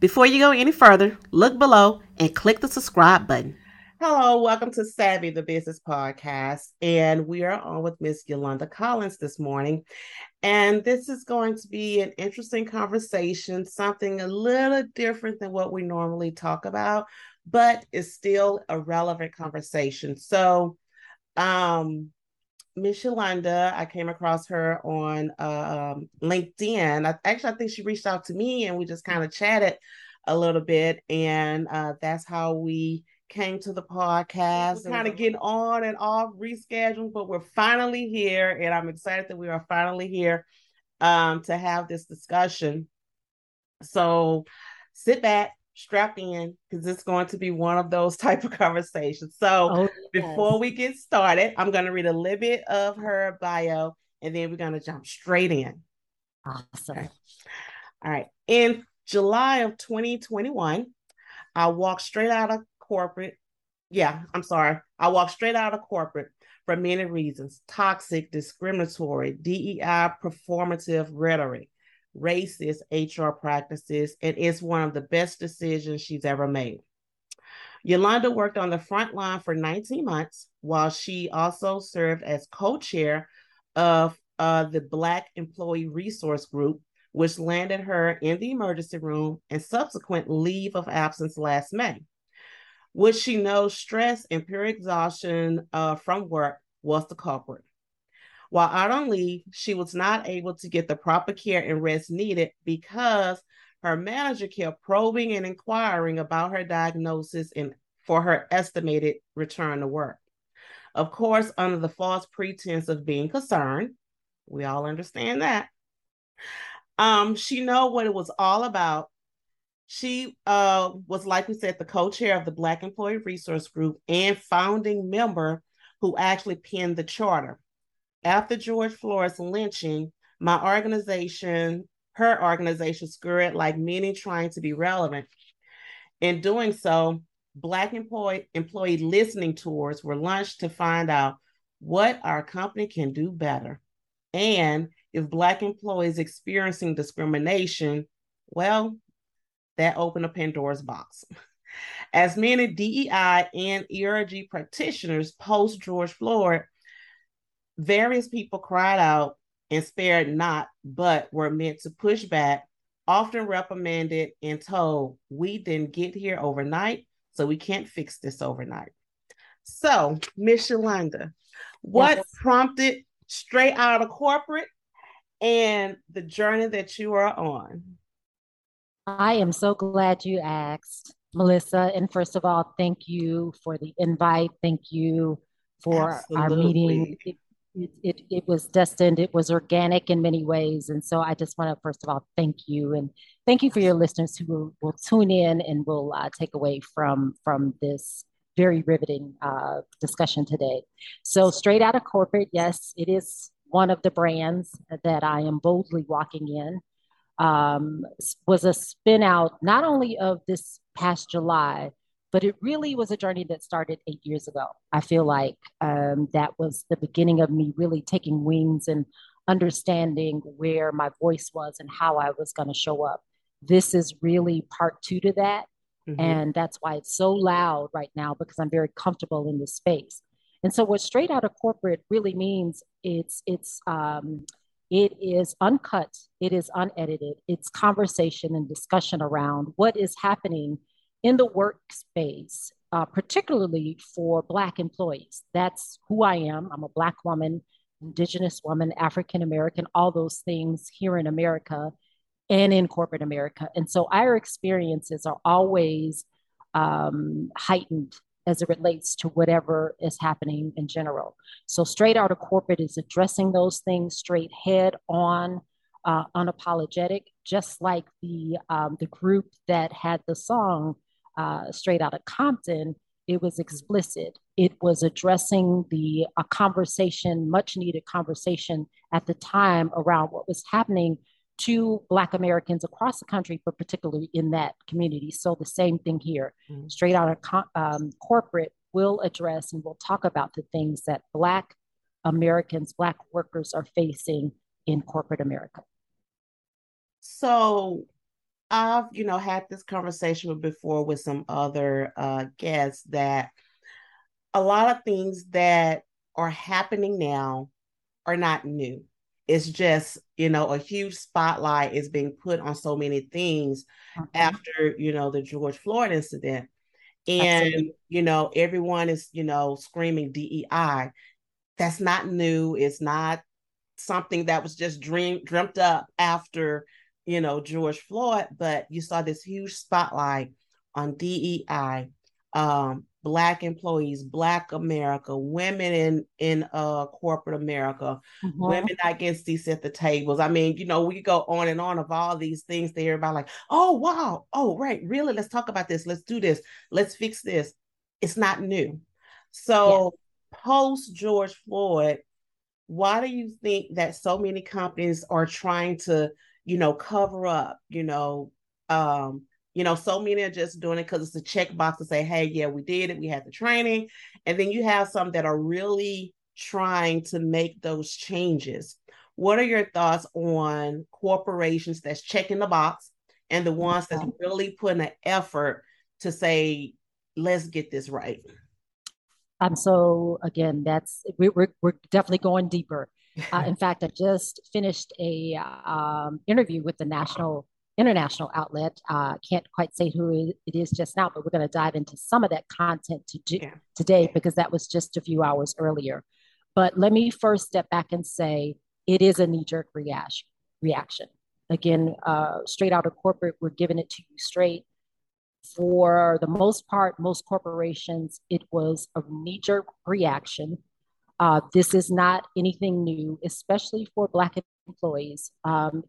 Before you go any further, look below and click the subscribe button. Hello, welcome to Savvy the Business Podcast. And we are on with Miss Yolanda Collins this morning. And this is going to be an interesting conversation, something a little different than what we normally talk about, but it's still a relevant conversation. So, um, Miss Yolanda, I came across her on um, LinkedIn. I, actually, I think she reached out to me and we just kind of chatted a little bit. And uh, that's how we came to the podcast. We're kind of getting on and off, rescheduling, but we're finally here. And I'm excited that we are finally here um, to have this discussion. So sit back, strap in, because it's going to be one of those type of conversations. So oh, yes. before we get started, I'm going to read a little bit of her bio and then we're going to jump straight in. Awesome. Okay. All right. In July of 2021, I walked straight out of corporate. Yeah, I'm sorry. I walked straight out of corporate for many reasons toxic, discriminatory, DEI performative rhetoric, racist HR practices, and it's one of the best decisions she's ever made. Yolanda worked on the front line for 19 months while she also served as co chair of uh, the Black Employee Resource Group, which landed her in the emergency room and subsequent leave of absence last May which she knows stress and pure exhaustion uh, from work was the culprit. While out on leave, she was not able to get the proper care and rest needed because her manager kept probing and inquiring about her diagnosis and for her estimated return to work. Of course, under the false pretense of being concerned, we all understand that. Um, she know what it was all about she uh, was, like we said, the co chair of the Black Employee Resource Group and founding member who actually penned the charter. After George Floyd's lynching, my organization, her organization, scurried like many trying to be relevant. In doing so, Black employee, employee listening tours were launched to find out what our company can do better. And if Black employees experiencing discrimination, well, that opened a Pandora's box. As many DEI and ERG practitioners post George Floyd, various people cried out and spared not, but were meant to push back, often reprimanded and told, We didn't get here overnight, so we can't fix this overnight. So, Miss Yolanda, what yes. prompted straight out of corporate and the journey that you are on? I am so glad you asked, Melissa. And first of all, thank you for the invite. Thank you for Absolutely. our meeting. It, it, it, was destined, it was organic in many ways. And so I just want to, first of all, thank you. And thank you for your listeners who will, will tune in and will uh, take away from, from this very riveting uh, discussion today. So, straight out of corporate, yes, it is one of the brands that I am boldly walking in um, was a spin out not only of this past July, but it really was a journey that started eight years ago. I feel like um, that was the beginning of me really taking wings and understanding where my voice was and how I was going to show up. This is really part two to that. Mm-hmm. And that's why it's so loud right now because I'm very comfortable in this space. And so, what straight out of corporate really means it's it's um, it is uncut, it is unedited, it's conversation and discussion around what is happening in the workspace, uh, particularly for Black employees. That's who I am. I'm a Black woman, Indigenous woman, African American, all those things here in America and in corporate America. And so our experiences are always um, heightened as it relates to whatever is happening in general. So, straight out of corporate is addressing those things straight head on, uh, unapologetic, just like the um, the group that had the song uh, straight out of Compton. It was explicit. It was addressing the a conversation, much needed conversation at the time around what was happening to Black Americans across the country, but particularly in that community. So the same thing here, mm-hmm. straight out of um, corporate will address and will talk about the things that Black Americans, Black workers are facing in corporate America. So I've, you know, had this conversation before with some other uh, guests that a lot of things that are happening now are not new. It's just, you know, a huge spotlight is being put on so many things mm-hmm. after, you know, the George Floyd incident. And, Absolutely. you know, everyone is, you know, screaming DEI. That's not new. It's not something that was just dream dreamt up after, you know, George Floyd, but you saw this huge spotlight on DEI. Um, black employees black america women in in uh corporate america mm-hmm. women that get seats at the tables. I mean you know we go on and on of all these things that everybody like oh wow. Oh right. Really? Let's talk about this. Let's do this. Let's fix this. It's not new. So yeah. post george floyd why do you think that so many companies are trying to you know cover up you know um you know, so many are just doing it because it's a checkbox to say, hey, yeah, we did it, we had the training. And then you have some that are really trying to make those changes. What are your thoughts on corporations that's checking the box and the ones that's really putting an effort to say, let's get this right? Um, so again, that's we, we're we're definitely going deeper. Uh, in fact, I just finished a um, interview with the National international outlet. Uh, can't quite say who it is just now, but we're going to dive into some of that content to do, yeah. today because that was just a few hours earlier. But let me first step back and say it is a knee jerk reaction. Reaction again, uh, straight out of corporate, we're giving it to you straight. For the most part, most corporations, it was a knee jerk reaction. Uh, this is not anything new, especially for Black employees. Um,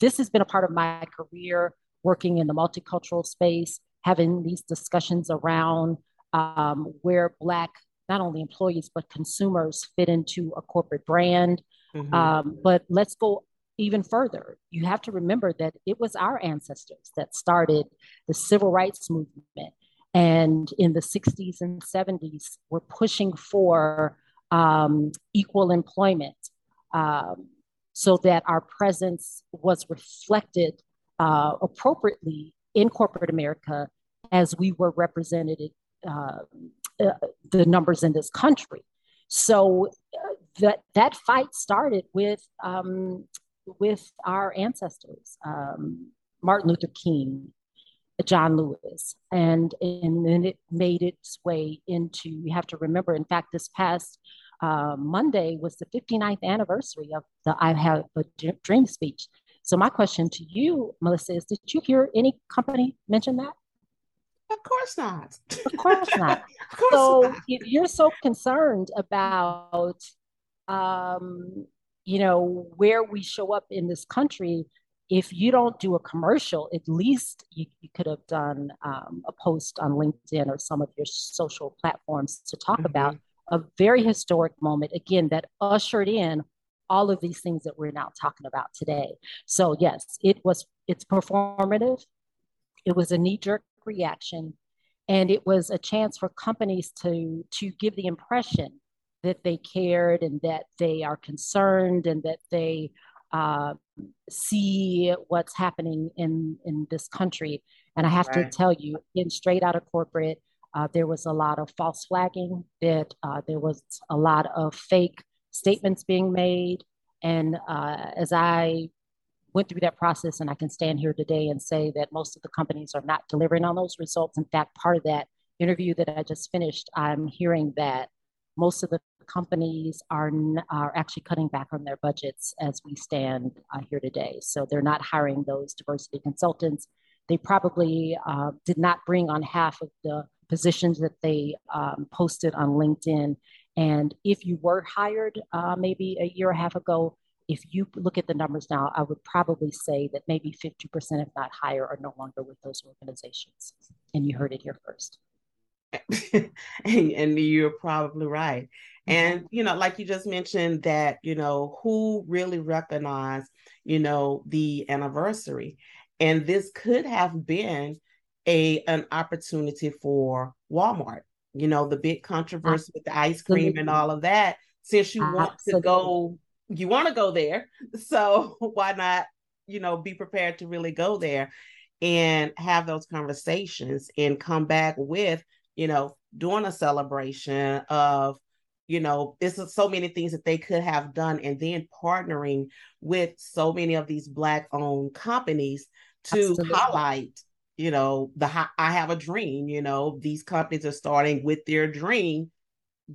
this has been a part of my career working in the multicultural space, having these discussions around um, where Black, not only employees, but consumers fit into a corporate brand. Mm-hmm. Um, but let's go even further. You have to remember that it was our ancestors that started the civil rights movement. And in the 60s and 70s, we're pushing for um, equal employment. Um, so that our presence was reflected uh, appropriately in corporate America as we were represented uh, uh, the numbers in this country. So uh, that that fight started with um, with our ancestors, um, Martin Luther King, John Lewis, and and then it made its way into. You have to remember. In fact, this past uh, Monday was the 59th anniversary of the I Have a Dream speech. So my question to you, Melissa, is did you hear any company mention that? Of course not. Of course not. of course so not. if you're so concerned about, um, you know, where we show up in this country, if you don't do a commercial, at least you, you could have done um, a post on LinkedIn or some of your social platforms to talk mm-hmm. about a very historic moment, again, that ushered in all of these things that we're now talking about today. So yes, it was, it's performative. It was a knee jerk reaction. And it was a chance for companies to, to give the impression that they cared and that they are concerned and that they uh, see what's happening in, in this country. And I have right. to tell you, in straight out of corporate, uh, there was a lot of false flagging, that uh, there was a lot of fake statements being made. And uh, as I went through that process, and I can stand here today and say that most of the companies are not delivering on those results. In fact, part of that interview that I just finished, I'm hearing that most of the companies are, are actually cutting back on their budgets as we stand uh, here today. So they're not hiring those diversity consultants. They probably uh, did not bring on half of the positions that they um, posted on LinkedIn. And if you were hired uh, maybe a year and a half ago, if you look at the numbers now, I would probably say that maybe 50%, if not higher, are no longer with those organizations. And you heard it here first. and, and you're probably right. Mm-hmm. And, you know, like you just mentioned that, you know, who really recognized, you know, the anniversary. And this could have been a an opportunity for Walmart. You know, the big controversy with the ice cream and all of that. Since you want Absolutely. to go, you want to go there. So why not you know, be prepared to really go there and have those conversations and come back with, you know, doing a celebration of, you know, it's so many things that they could have done and then partnering with so many of these black owned companies to Absolutely. highlight you know the i have a dream you know these companies are starting with their dream.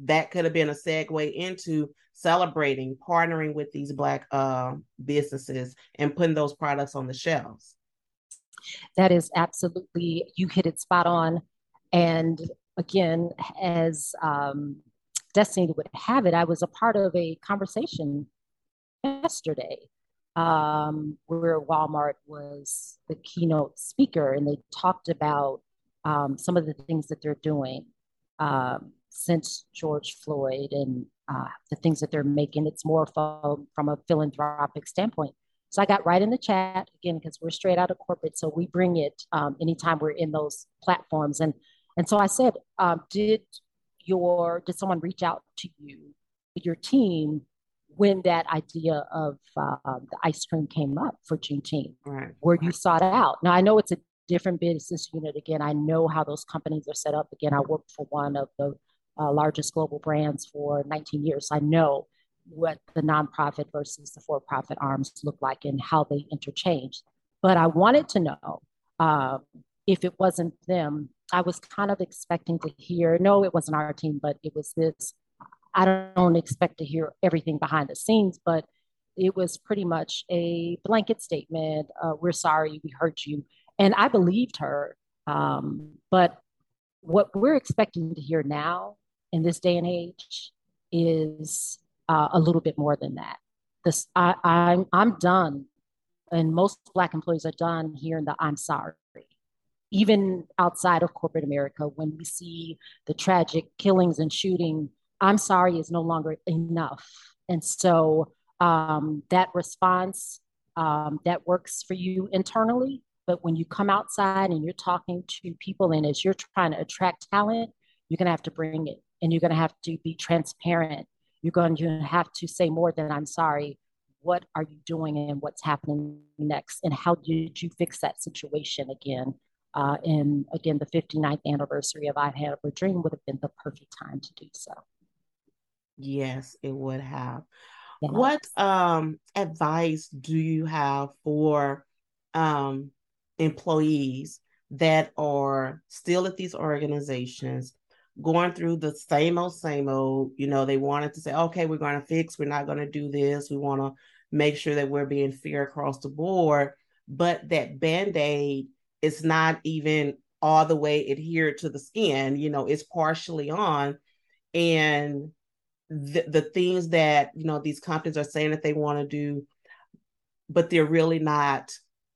That could have been a segue into celebrating partnering with these black uh, businesses and putting those products on the shelves. That is absolutely you hit it spot on and again as um, destiny would have it i was a part of a conversation yesterday um, where Walmart was the keynote speaker, and they talked about um, some of the things that they're doing um, since George Floyd and uh, the things that they're making. It's more from, from a philanthropic standpoint. So I got right in the chat again because we're straight out of corporate, so we bring it um, anytime we're in those platforms. And and so I said, um, did your did someone reach out to you, your team, when that idea of uh, the ice cream came up for Juneteenth, right. where you sought out. Now, I know it's a different business unit. Again, I know how those companies are set up. Again, I worked for one of the uh, largest global brands for 19 years. I know what the nonprofit versus the for profit arms look like and how they interchange. But I wanted to know uh, if it wasn't them, I was kind of expecting to hear no, it wasn't our team, but it was this I don't expect to hear everything behind the scenes, but it was pretty much a blanket statement. Uh, we're sorry, we hurt you. And I believed her. Um, but what we're expecting to hear now in this day and age is uh, a little bit more than that. This, I, I'm, I'm done. And most Black employees are done hearing the I'm sorry even outside of corporate America, when we see the tragic killings and shooting I'm sorry is no longer enough. And so um, that response um, that works for you internally, but when you come outside and you're talking to people and as you're trying to attract talent, you're going to have to bring it and you're going to have to be transparent. You're going to have to say more than I'm sorry. What are you doing and what's happening next? And how did you fix that situation again? Uh, and again, the 59th anniversary of I Have a Dream would have been the perfect time to do so. Yes, it would have. Yes. What um advice do you have for um employees that are still at these organizations going through the same old same old you know they wanted to say okay we're going to fix we're not going to do this we want to make sure that we're being fair across the board but that band-aid is not even all the way adhered to the skin you know it's partially on. And the, the things that you know these companies are saying that they want to do but they're really not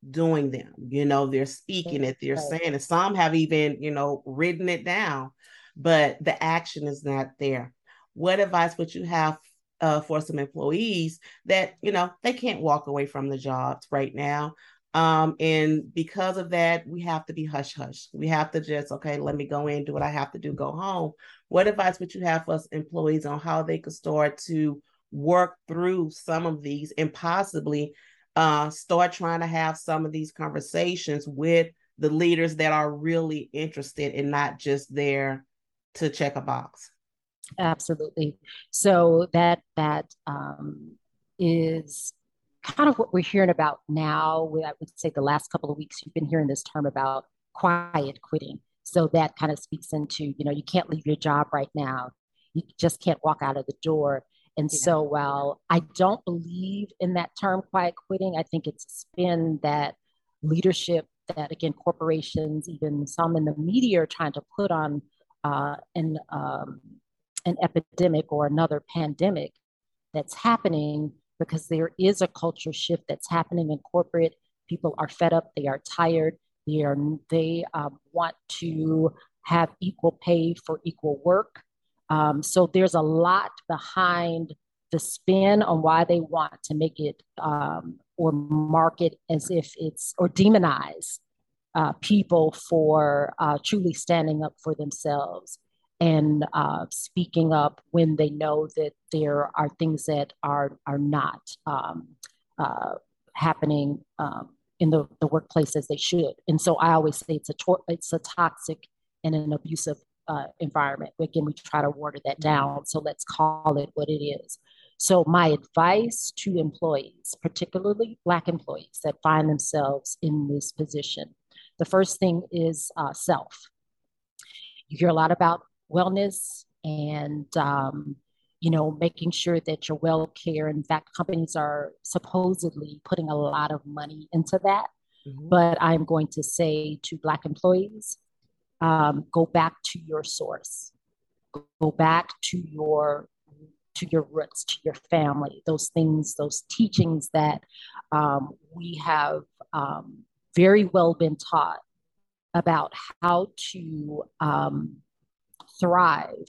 doing them you know they're speaking it they're saying it. Some have even you know written it down but the action is not there. What advice would you have uh, for some employees that you know they can't walk away from the jobs right now um, and because of that, we have to be hush hush. We have to just, okay, let me go in, do what I have to do, go home. What advice would you have for us employees on how they could start to work through some of these and possibly uh, start trying to have some of these conversations with the leaders that are really interested and not just there to check a box? Absolutely. So that that um, is kind of what we're hearing about now. I would say the last couple of weeks, you've been hearing this term about quiet quitting. So that kind of speaks into, you know, you can't leave your job right now. You just can't walk out of the door. And yeah. so while I don't believe in that term quiet quitting, I think it's a spin that leadership that again corporations, even some in the media are trying to put on uh, an um, an epidemic or another pandemic that's happening because there is a culture shift that's happening in corporate. People are fed up, they are tired, they are they um, want to have equal pay for equal work. Um, so there's a lot behind the spin on why they want to make it um, or market as if it's or demonize uh, people for uh, truly standing up for themselves and uh, speaking up when they know that there are things that are are not um, uh, happening um, in the, the workplace as they should. And so I always say it's a it's a toxic and an abusive uh, environment. Again, we try to water that down. So let's call it what it is. So my advice to employees, particularly Black employees that find themselves in this position, the first thing is uh, self. You hear a lot about wellness and um, you know making sure that you're well care in fact companies are supposedly putting a lot of money into that. Mm-hmm. but i'm going to say to black employees um, go back to your source. Go back to your to your roots to your family. Those things those teachings that um, we have um, very well been taught about how to um, thrive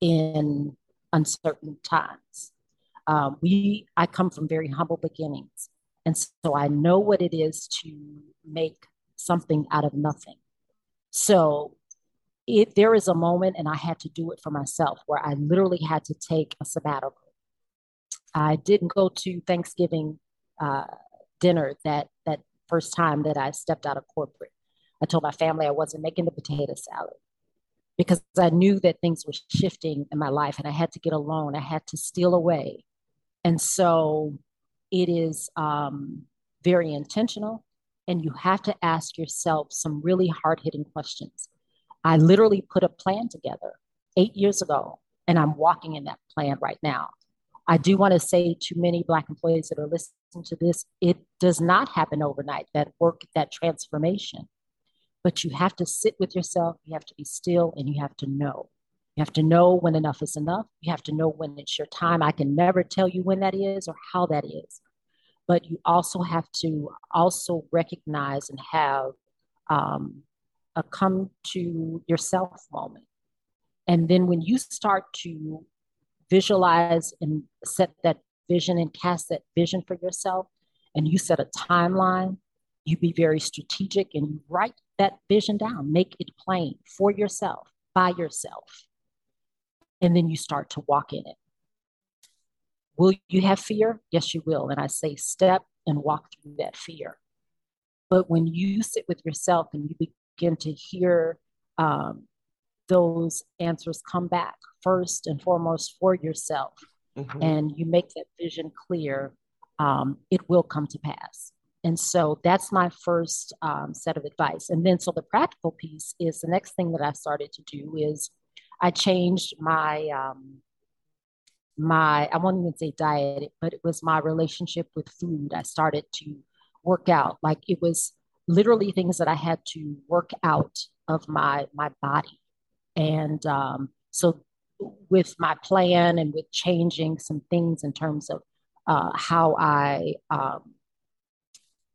in uncertain times. Um, we, I come from very humble beginnings, and so I know what it is to make something out of nothing. So, it there is a moment, and I had to do it for myself, where I literally had to take a sabbatical. I didn't go to Thanksgiving uh, dinner that that first time that I stepped out of corporate. I told my family I wasn't making the potato salad because I knew that things were shifting in my life and I had to get alone. I had to steal away. And so it is um, very intentional. And you have to ask yourself some really hard hitting questions. I literally put a plan together eight years ago, and I'm walking in that plan right now. I do want to say to many Black employees that are listening to this, it does not happen overnight, that work, that transformation but you have to sit with yourself. You have to be still and you have to know. You have to know when enough is enough. You have to know when it's your time. I can never tell you when that is or how that is. But you also have to also recognize and have um, a come to yourself moment. And then when you start to visualize and set that vision and cast that vision for yourself and you set a timeline you be very strategic and you write that vision down, make it plain for yourself, by yourself. And then you start to walk in it. Will you have fear? Yes, you will. And I say, step and walk through that fear. But when you sit with yourself and you begin to hear um, those answers come back first and foremost for yourself, mm-hmm. and you make that vision clear, um, it will come to pass. And so that's my first um, set of advice. And then, so the practical piece is the next thing that I started to do is I changed my um, my I won't even say diet, but it was my relationship with food. I started to work out like it was literally things that I had to work out of my my body, and um, so with my plan and with changing some things in terms of uh, how I um,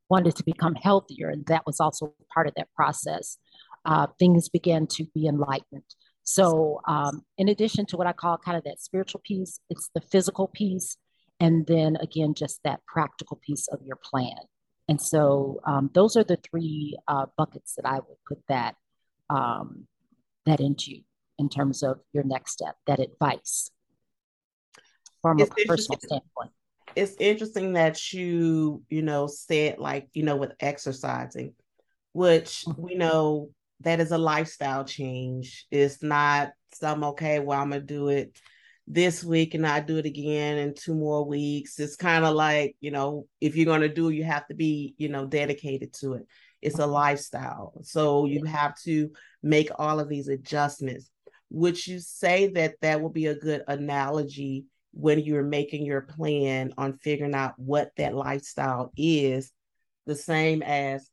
wanted to become healthier, and that was also part of that process. Uh, things began to be enlightened. So, um, in addition to what I call kind of that spiritual piece, it's the physical piece, and then again, just that practical piece of your plan. And so, um, those are the three uh, buckets that I would put that um, that into in terms of your next step, that advice from it's a personal standpoint it's interesting that you you know said like you know with exercising which mm-hmm. we know that is a lifestyle change. It's not some okay well i'm gonna do it this week and i do it again in two more weeks. It's kind of like you know if you're going to do you have to be you know dedicated to it. It's a lifestyle. So you have to make all of these adjustments would you say that that will be a good analogy when you're making your plan on figuring out what that lifestyle is, the same as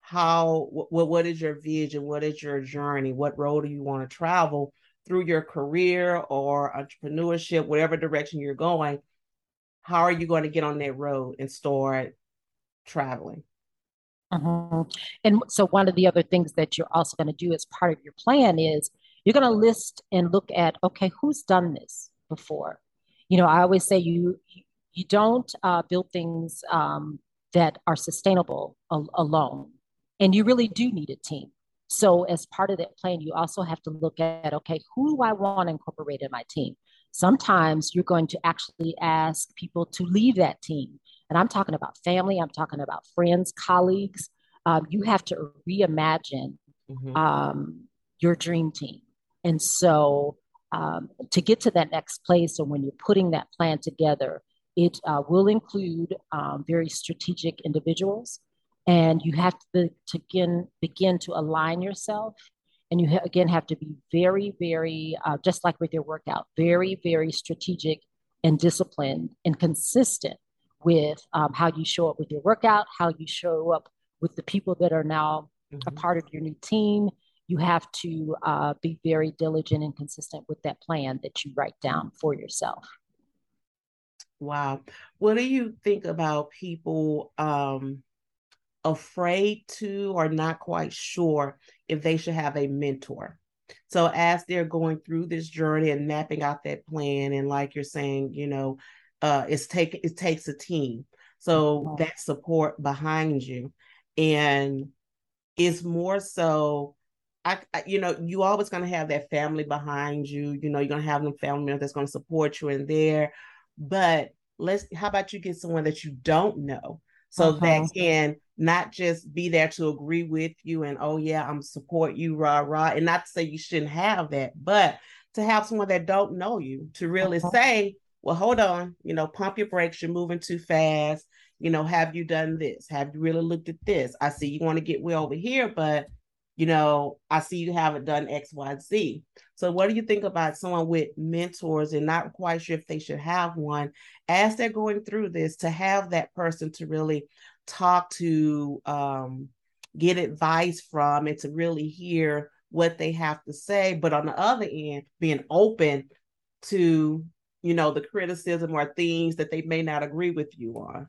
how what what is your vision, what is your journey, what road do you want to travel through your career or entrepreneurship, whatever direction you're going. How are you going to get on that road and start traveling? Mm-hmm. And so, one of the other things that you're also going to do as part of your plan is you're going to list and look at okay, who's done this before? You know, I always say you you don't uh, build things um, that are sustainable al- alone, and you really do need a team. So, as part of that plan, you also have to look at okay, who do I want to incorporate in my team? Sometimes you're going to actually ask people to leave that team and I'm talking about family, I'm talking about friends, colleagues. Um, you have to reimagine mm-hmm. um, your dream team. And so um, to get to that next place, or when you're putting that plan together, it uh, will include um, very strategic individuals, and you have to, to begin, begin to align yourself. And you ha- again have to be very, very, uh, just like with your workout, very, very strategic and disciplined and consistent with um, how you show up with your workout, how you show up with the people that are now mm-hmm. a part of your new team. You have to uh, be very diligent and consistent with that plan that you write down for yourself. Wow. What do you think about people um, afraid to or not quite sure if they should have a mentor? So as they're going through this journey and mapping out that plan, and like you're saying, you know, uh, it's take it takes a team. So that support behind you, and it's more so. I, I you know, you always going to have that family behind you. You know, you're going to have them family members that's going to support you in there. But let's. How about you get someone that you don't know, so uh-huh. that can not just be there to agree with you and oh yeah, I'm support you, rah rah, and not to say you shouldn't have that, but to have someone that don't know you to really uh-huh. say, well, hold on, you know, pump your brakes, you're moving too fast. You know, have you done this? Have you really looked at this? I see you want to get way over here, but you know, I see you haven't done X, Y, Z. So, what do you think about someone with mentors and not quite sure if they should have one as they're going through this to have that person to really talk to, um, get advice from, and to really hear what they have to say? But on the other end, being open to you know, the criticism or things that they may not agree with you on.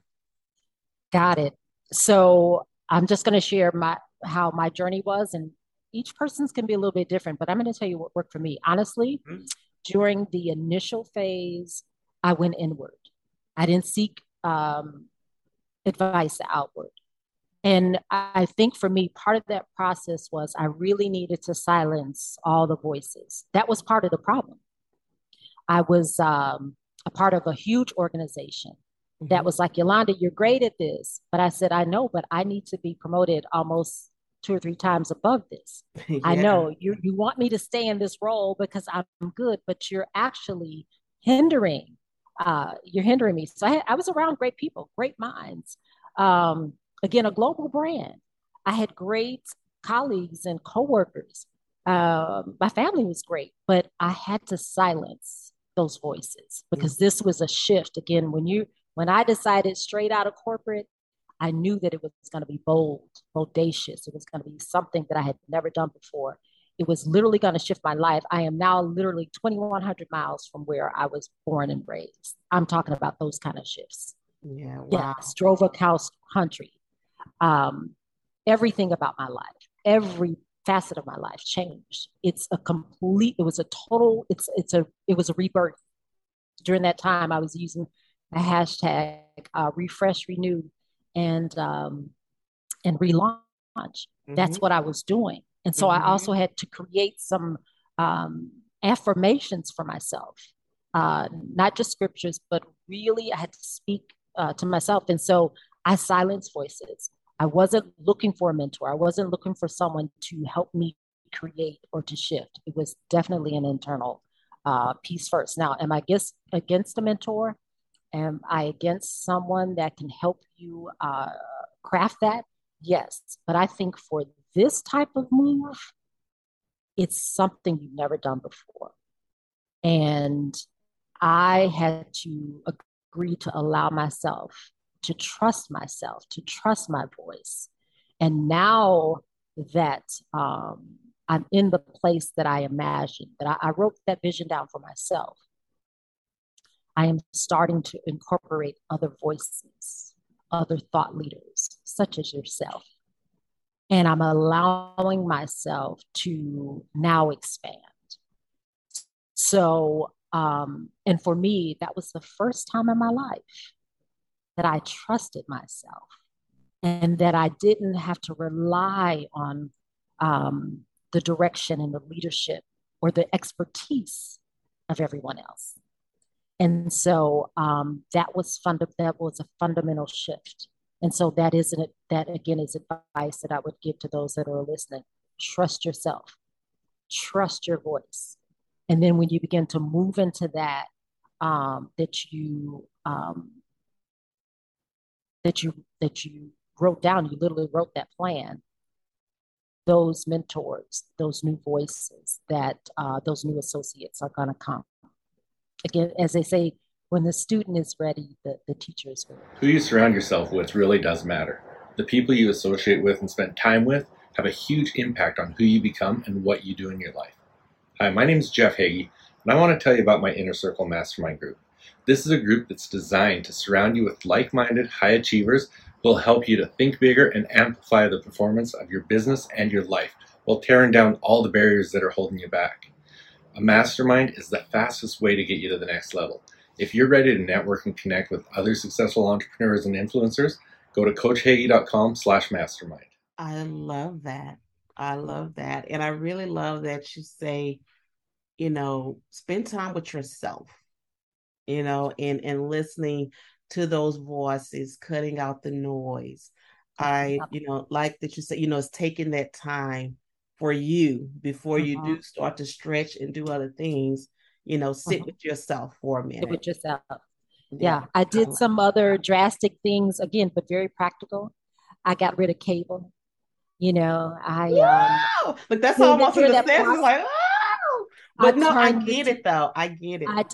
Got it. So I'm just going to share my how my journey was, and each person's can be a little bit different. But I'm going to tell you what worked for me. Honestly, mm-hmm. during the initial phase, I went inward. I didn't seek um, advice outward. And I think for me, part of that process was I really needed to silence all the voices. That was part of the problem. I was um, a part of a huge organization mm-hmm. that was like, Yolanda, you're great at this. But I said, I know, but I need to be promoted almost two or three times above this. yeah. I know you you want me to stay in this role because I'm good, but you're actually hindering. Uh, you're hindering me. So I, I was around great people, great minds. Um, again, a global brand. I had great colleagues and coworkers. Um, my family was great, but I had to silence those voices because this was a shift again when you when i decided straight out of corporate i knew that it was going to be bold bodacious it was going to be something that i had never done before it was literally going to shift my life i am now literally 2100 miles from where i was born and raised i'm talking about those kind of shifts yeah wow. yes drove country um, everything about my life every facet of my life changed. It's a complete, it was a total, it's it's a it was a rebirth. During that time, I was using a hashtag uh, refresh, renew, and um, and relaunch. Mm-hmm. That's what I was doing, and so mm-hmm. I also had to create some um, affirmations for myself, uh, not just scriptures, but really I had to speak uh, to myself, and so I silenced voices. I wasn't looking for a mentor. I wasn't looking for someone to help me create or to shift. It was definitely an internal uh, piece first. Now, am I against, against a mentor? Am I against someone that can help you uh, craft that? Yes. But I think for this type of move, it's something you've never done before. And I had to agree to allow myself to trust myself, to trust my voice. And now that um, I'm in the place that I imagined, that I, I wrote that vision down for myself, I am starting to incorporate other voices, other thought leaders, such as yourself. And I'm allowing myself to now expand. So, um, and for me, that was the first time in my life that I trusted myself and that I didn't have to rely on um, the direction and the leadership or the expertise of everyone else. And so um, that was that was a fundamental shift. And so that isn't that again is advice that I would give to those that are listening. Trust yourself, trust your voice. And then when you begin to move into that, um, that you um, that you that you wrote down, you literally wrote that plan. Those mentors, those new voices, that uh, those new associates are going to come. Again, as they say, when the student is ready, the, the teacher is ready. Who you surround yourself with really does matter. The people you associate with and spend time with have a huge impact on who you become and what you do in your life. Hi, my name is Jeff Hagee, and I want to tell you about my Inner Circle Mastermind Group. This is a group that's designed to surround you with like minded high achievers who will help you to think bigger and amplify the performance of your business and your life while tearing down all the barriers that are holding you back. A mastermind is the fastest way to get you to the next level. If you're ready to network and connect with other successful entrepreneurs and influencers, go to coachhagee.com slash mastermind. I love that. I love that. And I really love that you say, you know, spend time with yourself you know, and and listening to those voices, cutting out the noise. I, you know, like that you said, you know, it's taking that time for you before you do mm-hmm. start to stretch and do other things. You know, sit mm-hmm. with yourself for a minute. Sit with yourself. Yeah. yeah. I did some other drastic things again, but very practical. I got rid of cable. You know, I um but that's almost in the sense like oh but I no, I get it though. I get it. I,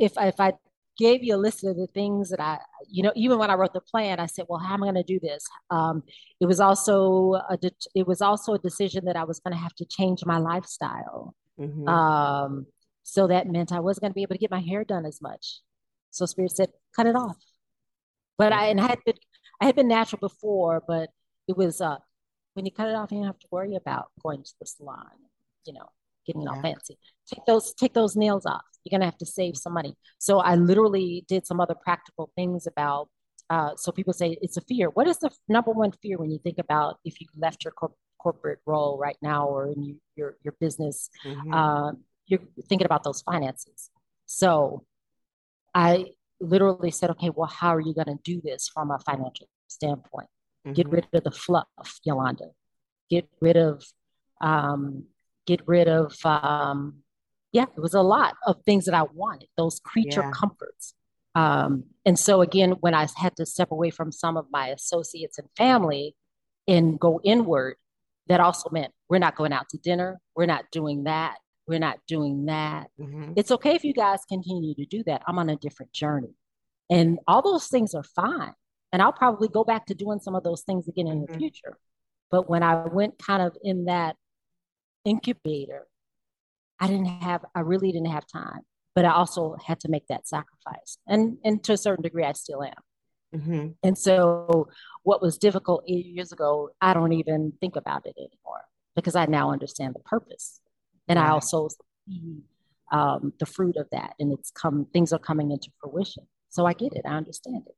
if if I gave you a list of the things that I, you know, even when I wrote the plan, I said, well, how am I going to do this? Um, it was also a de- it was also a decision that I was going to have to change my lifestyle. Mm-hmm. Um, so that meant I wasn't going to be able to get my hair done as much. So Spirit said, cut it off. But I and I had been I had been natural before, but it was uh when you cut it off, you don't have to worry about going to the salon, you know, getting yeah. all fancy. Take those take those nails off you're going to have to save some money. So I literally did some other practical things about. Uh, so people say it's a fear. What is the number one fear when you think about if you left your cor- corporate role right now or in you, your your business? Mm-hmm. Uh, you're thinking about those finances. So I literally said, okay, well, how are you going to do this from a financial standpoint? Mm-hmm. Get rid of the fluff, Yolanda. Get rid of, um, get rid of um, yeah, it was a lot of things that I wanted, those creature yeah. comforts. Um, and so again, when I had to step away from some of my associates and family and go inward, that also meant we're not going out to dinner. We're not doing that. We're not doing that. Mm-hmm. It's okay if you guys continue to do that. I'm on a different journey. And all those things are fine. And I'll probably go back to doing some of those things again in mm-hmm. the future. But when I went kind of in that incubator I didn't have, I really didn't have time, but I also had to make that sacrifice. And, and to a certain degree, I still am. Mm-hmm. And so, what was difficult eight years ago, I don't even think about it anymore because I now understand the purpose. And I also see um, the fruit of that, and it's come, things are coming into fruition. So, I get it, I understand it.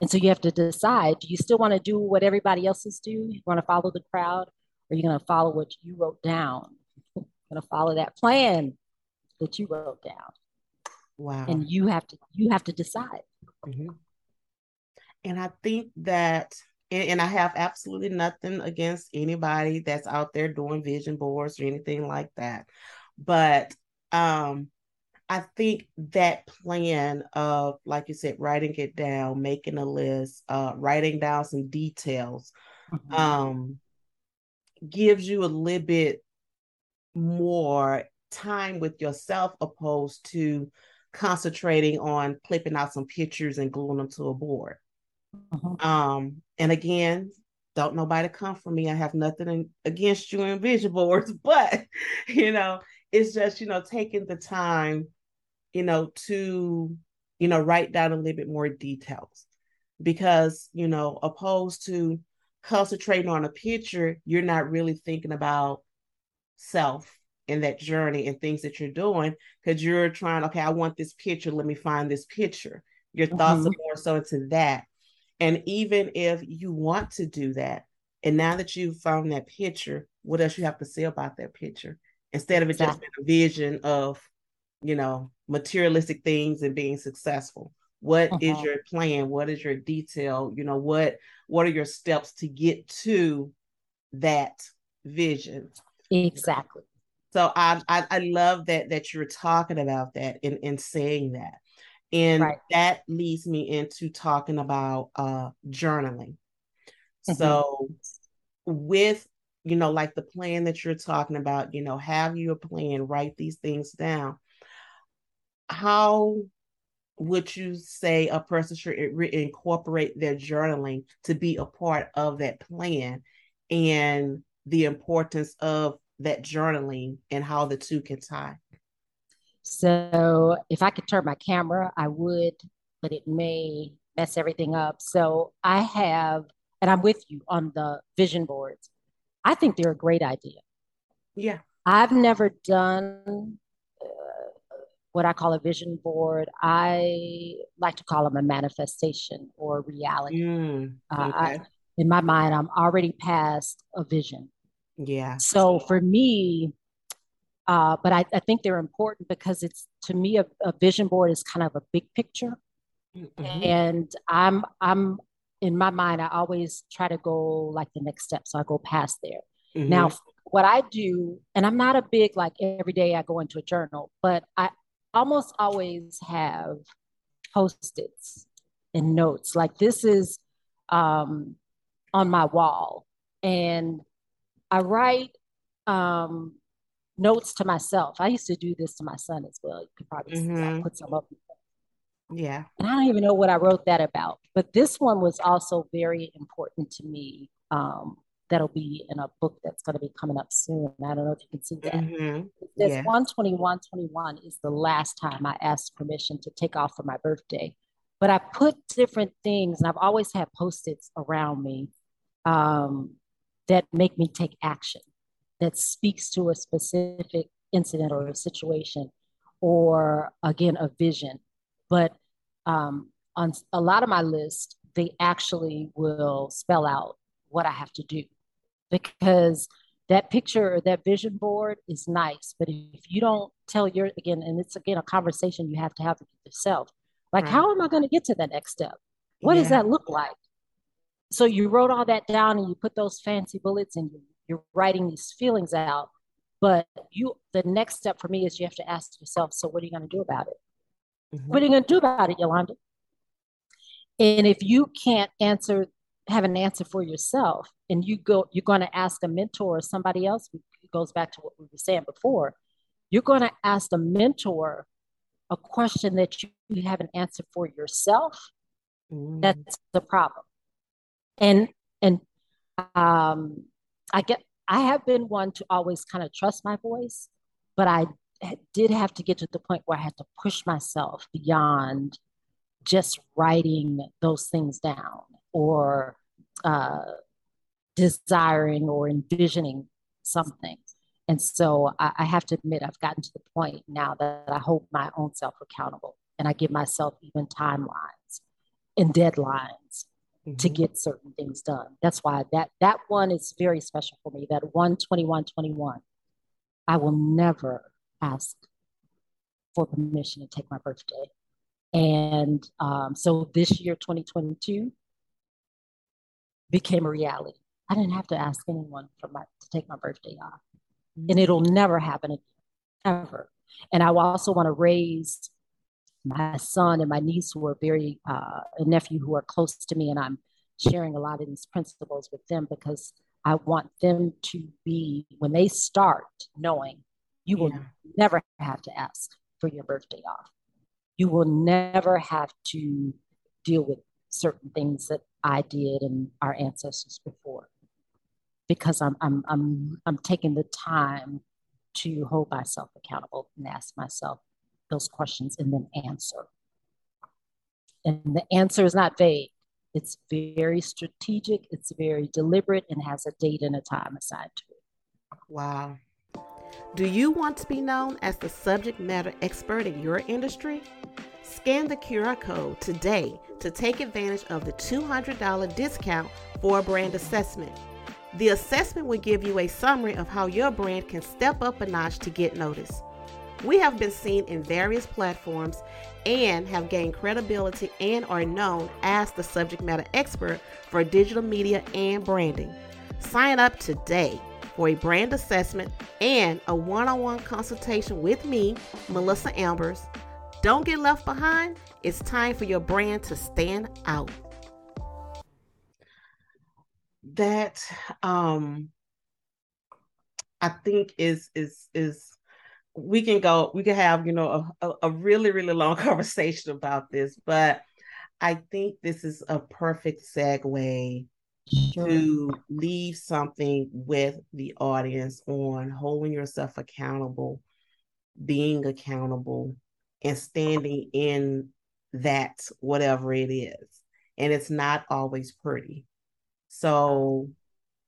And so, you have to decide do you still want to do what everybody else is doing? You want to follow the crowd, are you going to follow what you wrote down going to follow that plan that you wrote down. Wow. And you have to you have to decide. Mm-hmm. And I think that and, and I have absolutely nothing against anybody that's out there doing vision boards or anything like that. But um I think that plan of, like you said, writing it down, making a list, uh, writing down some details, mm-hmm. um, gives you a little bit more time with yourself opposed to concentrating on clipping out some pictures and gluing them to a board. Uh-huh. Um, and again, don't nobody come for me. I have nothing in, against you in vision boards, but you know, it's just you know taking the time, you know, to you know write down a little bit more details because you know opposed to concentrating on a picture, you're not really thinking about self in that journey and things that you're doing because you're trying okay i want this picture let me find this picture your thoughts mm-hmm. are more so into that and even if you want to do that and now that you've found that picture what else you have to say about that picture instead of it exactly. just being a vision of you know materialistic things and being successful. What uh-huh. is your plan? What is your detail? You know, what what are your steps to get to that vision? Exactly. So I I, I love that that you're talking about that and, and saying that. And right. that leads me into talking about uh journaling. Mm-hmm. So with you know like the plan that you're talking about, you know, have you a plan, write these things down. How would you say a person should incorporate their journaling to be a part of that plan and the importance of that journaling and how the two can tie? So, if I could turn my camera, I would, but it may mess everything up. So, I have, and I'm with you on the vision boards. I think they're a great idea. Yeah. I've never done what I call a vision board. I like to call them a manifestation or reality. Mm, okay. uh, I, in my mind, I'm already past a vision. Yeah. So for me, uh, but I, I, think they're important because it's to me a, a, vision board is kind of a big picture, mm-hmm. and I'm I'm in my mind I always try to go like the next step, so I go past there. Mm-hmm. Now, what I do, and I'm not a big like every day I go into a journal, but I almost always have post-its and notes. Like this is um, on my wall, and I write um, notes to myself. I used to do this to my son as well. You could probably mm-hmm. put some up. Yeah. And I don't even know what I wrote that about, but this one was also very important to me um, that'll be in a book that's going to be coming up soon. I don't know if you can see that. Mm-hmm. This yeah. 12121 is the last time I asked permission to take off for my birthday. But I put different things, and I've always had post its around me um, that make me take action, that speaks to a specific incident or a situation, or again, a vision. But um, on a lot of my list, they actually will spell out what I have to do because that picture or that vision board is nice but if you don't tell your again and it's again a conversation you have to have with yourself like right. how am i going to get to that next step what yeah. does that look like so you wrote all that down and you put those fancy bullets and you're writing these feelings out but you the next step for me is you have to ask yourself so what are you going to do about it mm-hmm. what are you going to do about it yolanda and if you can't answer have an answer for yourself and you go you're going to ask a mentor or somebody else it goes back to what we were saying before you're going to ask a mentor a question that you have an answer for yourself mm. that's the problem and and um i get i have been one to always kind of trust my voice but i did have to get to the point where i had to push myself beyond just writing those things down or uh, desiring or envisioning something. And so I, I, have to admit, I've gotten to the point now that I hold my own self accountable and I give myself even timelines and deadlines mm-hmm. to get certain things done. That's why that that one is very special for me. That one twenty one twenty one, I will never ask for permission to take my birthday. And um, so this year, 2022, became a reality. I didn't have to ask anyone for my to take my birthday off. Mm-hmm. And it'll never happen again, ever. And I also want to raise my son and my niece who are very uh, a nephew who are close to me and I'm sharing a lot of these principles with them because I want them to be when they start knowing you will yeah. never have to ask for your birthday off. You will never have to deal with certain things that I did and our ancestors before. Because I'm I'm I'm I'm taking the time to hold myself accountable and ask myself those questions and then answer. And the answer is not vague. It's very strategic, it's very deliberate, and has a date and a time assigned to it. Wow. Do you want to be known as the subject matter expert in your industry? Scan the QR code today to take advantage of the $200 discount for a brand assessment. The assessment will give you a summary of how your brand can step up a notch to get noticed. We have been seen in various platforms and have gained credibility and are known as the subject matter expert for digital media and branding. Sign up today for a brand assessment and a one on one consultation with me, Melissa Ambers. Don't get left behind. It's time for your brand to stand out. That um I think is is is we can go we can have you know a, a really really long conversation about this but i think this is a perfect segue sure. to leave something with the audience on holding yourself accountable being accountable and standing in that whatever it is and it's not always pretty so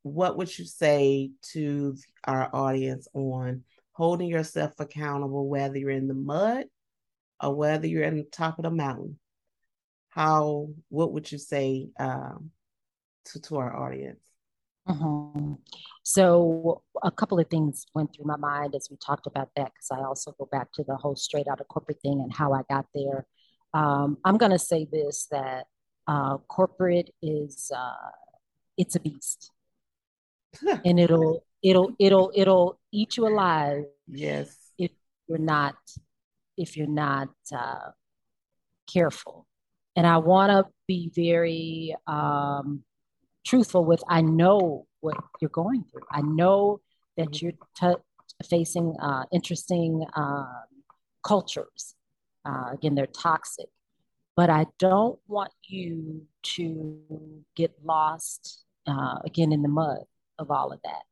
what would you say to our audience on holding yourself accountable, whether you're in the mud or whether you're in the top of the mountain? How, what would you say um, to, to our audience? Mm-hmm. So, a couple of things went through my mind as we talked about that, because I also go back to the whole straight out of corporate thing and how I got there. Um, I'm going to say this that uh, corporate is uh, it's a beast, and it'll it'll it'll it'll eat you alive. Yes. If you're not if you're not uh, careful, and I want to be very um, truthful with. I know what you're going through. I know that mm-hmm. you're t- facing uh, interesting um, cultures. Uh, again, they're toxic, but I don't want you to get lost uh, again in the mud of all of that.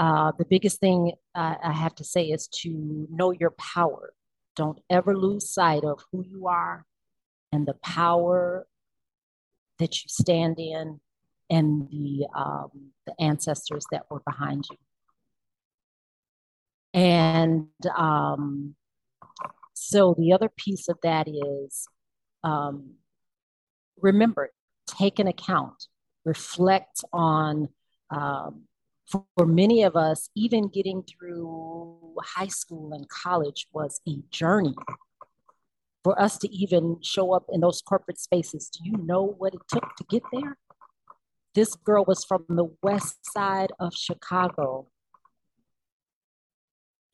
Uh, the biggest thing I have to say is to know your power. Don't ever lose sight of who you are and the power that you stand in and the, um, the ancestors that were behind you. And um, so the other piece of that is um, remember, take an account, reflect on um, for, for many of us, even getting through high school and college was a journey. For us to even show up in those corporate spaces, do you know what it took to get there? This girl was from the west side of Chicago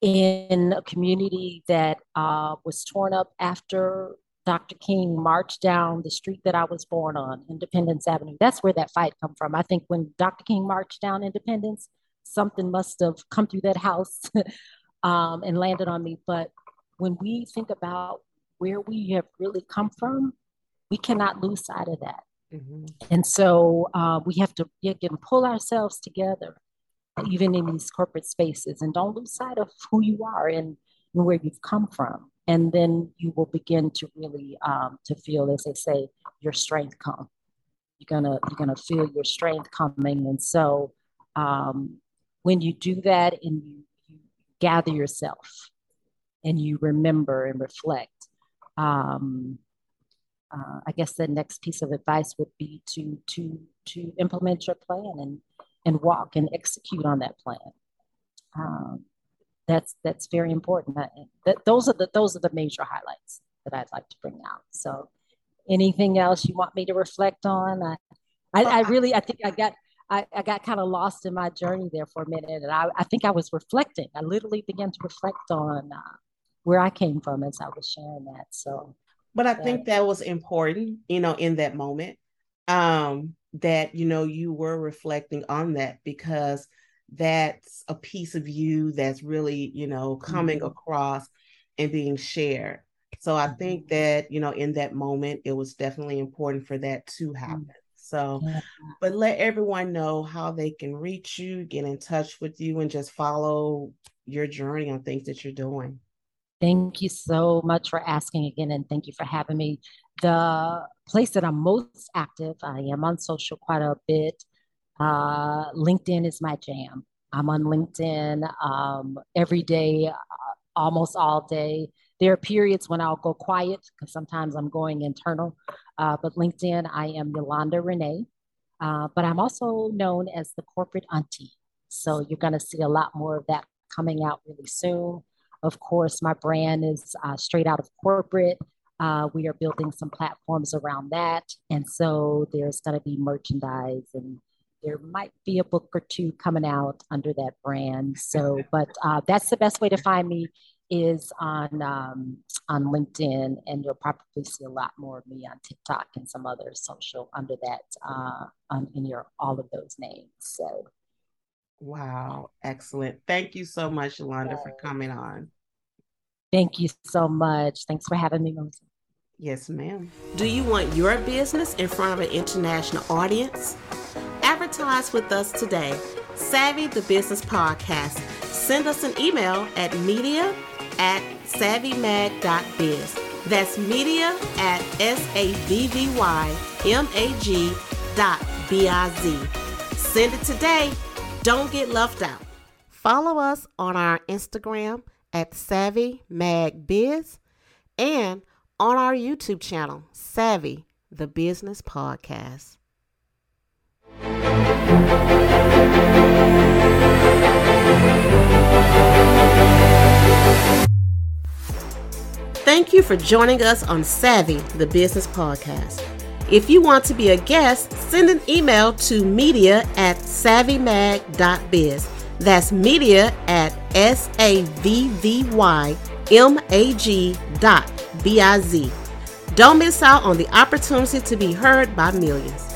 in a community that uh, was torn up after Dr. King marched down the street that I was born on, Independence Avenue. That's where that fight come from. I think when Dr. King marched down Independence, something must have come through that house um, and landed on me. But when we think about where we have really come from, we cannot lose sight of that. Mm-hmm. And so uh, we have to again pull ourselves together, even in these corporate spaces, and don't lose sight of who you are and, and where you've come from and then you will begin to really um, to feel as they say your strength come you're gonna you're gonna feel your strength coming and so um, when you do that and you, you, gather yourself and you remember and reflect um, uh, i guess the next piece of advice would be to to to implement your plan and and walk and execute on that plan um, that's that's very important. That, those are the those are the major highlights that I'd like to bring out. So, anything else you want me to reflect on? I, I, I really I think I got I, I got kind of lost in my journey there for a minute, and I, I think I was reflecting. I literally began to reflect on uh, where I came from as I was sharing that. So, but I think that was important, you know, in that moment, um, that you know you were reflecting on that because that's a piece of you that's really, you know, coming mm-hmm. across and being shared. So I think mm-hmm. that, you know, in that moment, it was definitely important for that to mm-hmm. happen. So, yeah. but let everyone know how they can reach you, get in touch with you, and just follow your journey on things that you're doing. Thank you so much for asking again, and thank you for having me. The place that I'm most active, I am on social quite a bit. Uh, LinkedIn is my jam. I'm on LinkedIn um, every day, uh, almost all day. There are periods when I'll go quiet because sometimes I'm going internal. Uh, but LinkedIn, I am Yolanda Renee. Uh, but I'm also known as the corporate auntie. So you're going to see a lot more of that coming out really soon. Of course, my brand is uh, straight out of corporate. Uh, we are building some platforms around that. And so there's going to be merchandise and there might be a book or two coming out under that brand. So, but uh, that's the best way to find me is on um, on LinkedIn, and you'll probably see a lot more of me on TikTok and some other social under that uh, um, in your all of those names. So, wow, excellent! Thank you so much, Yolanda, for coming on. Thank you so much. Thanks for having me, Melissa. Yes, ma'am. Do you want your business in front of an international audience? Advertise with us today. Savvy the Business Podcast. Send us an email at media at savvymag.biz. That's media at S-A-V-V-Y-M-A-G dot B-I-Z. Send it today. Don't get left out. Follow us on our Instagram at Savvy Mag Biz and on our YouTube channel, Savvy the Business Podcast. Thank you for joining us on Savvy the Business Podcast. If you want to be a guest, send an email to media at savvymag.biz. That's media at S A V V Y M A G dot B I Z. Don't miss out on the opportunity to be heard by millions.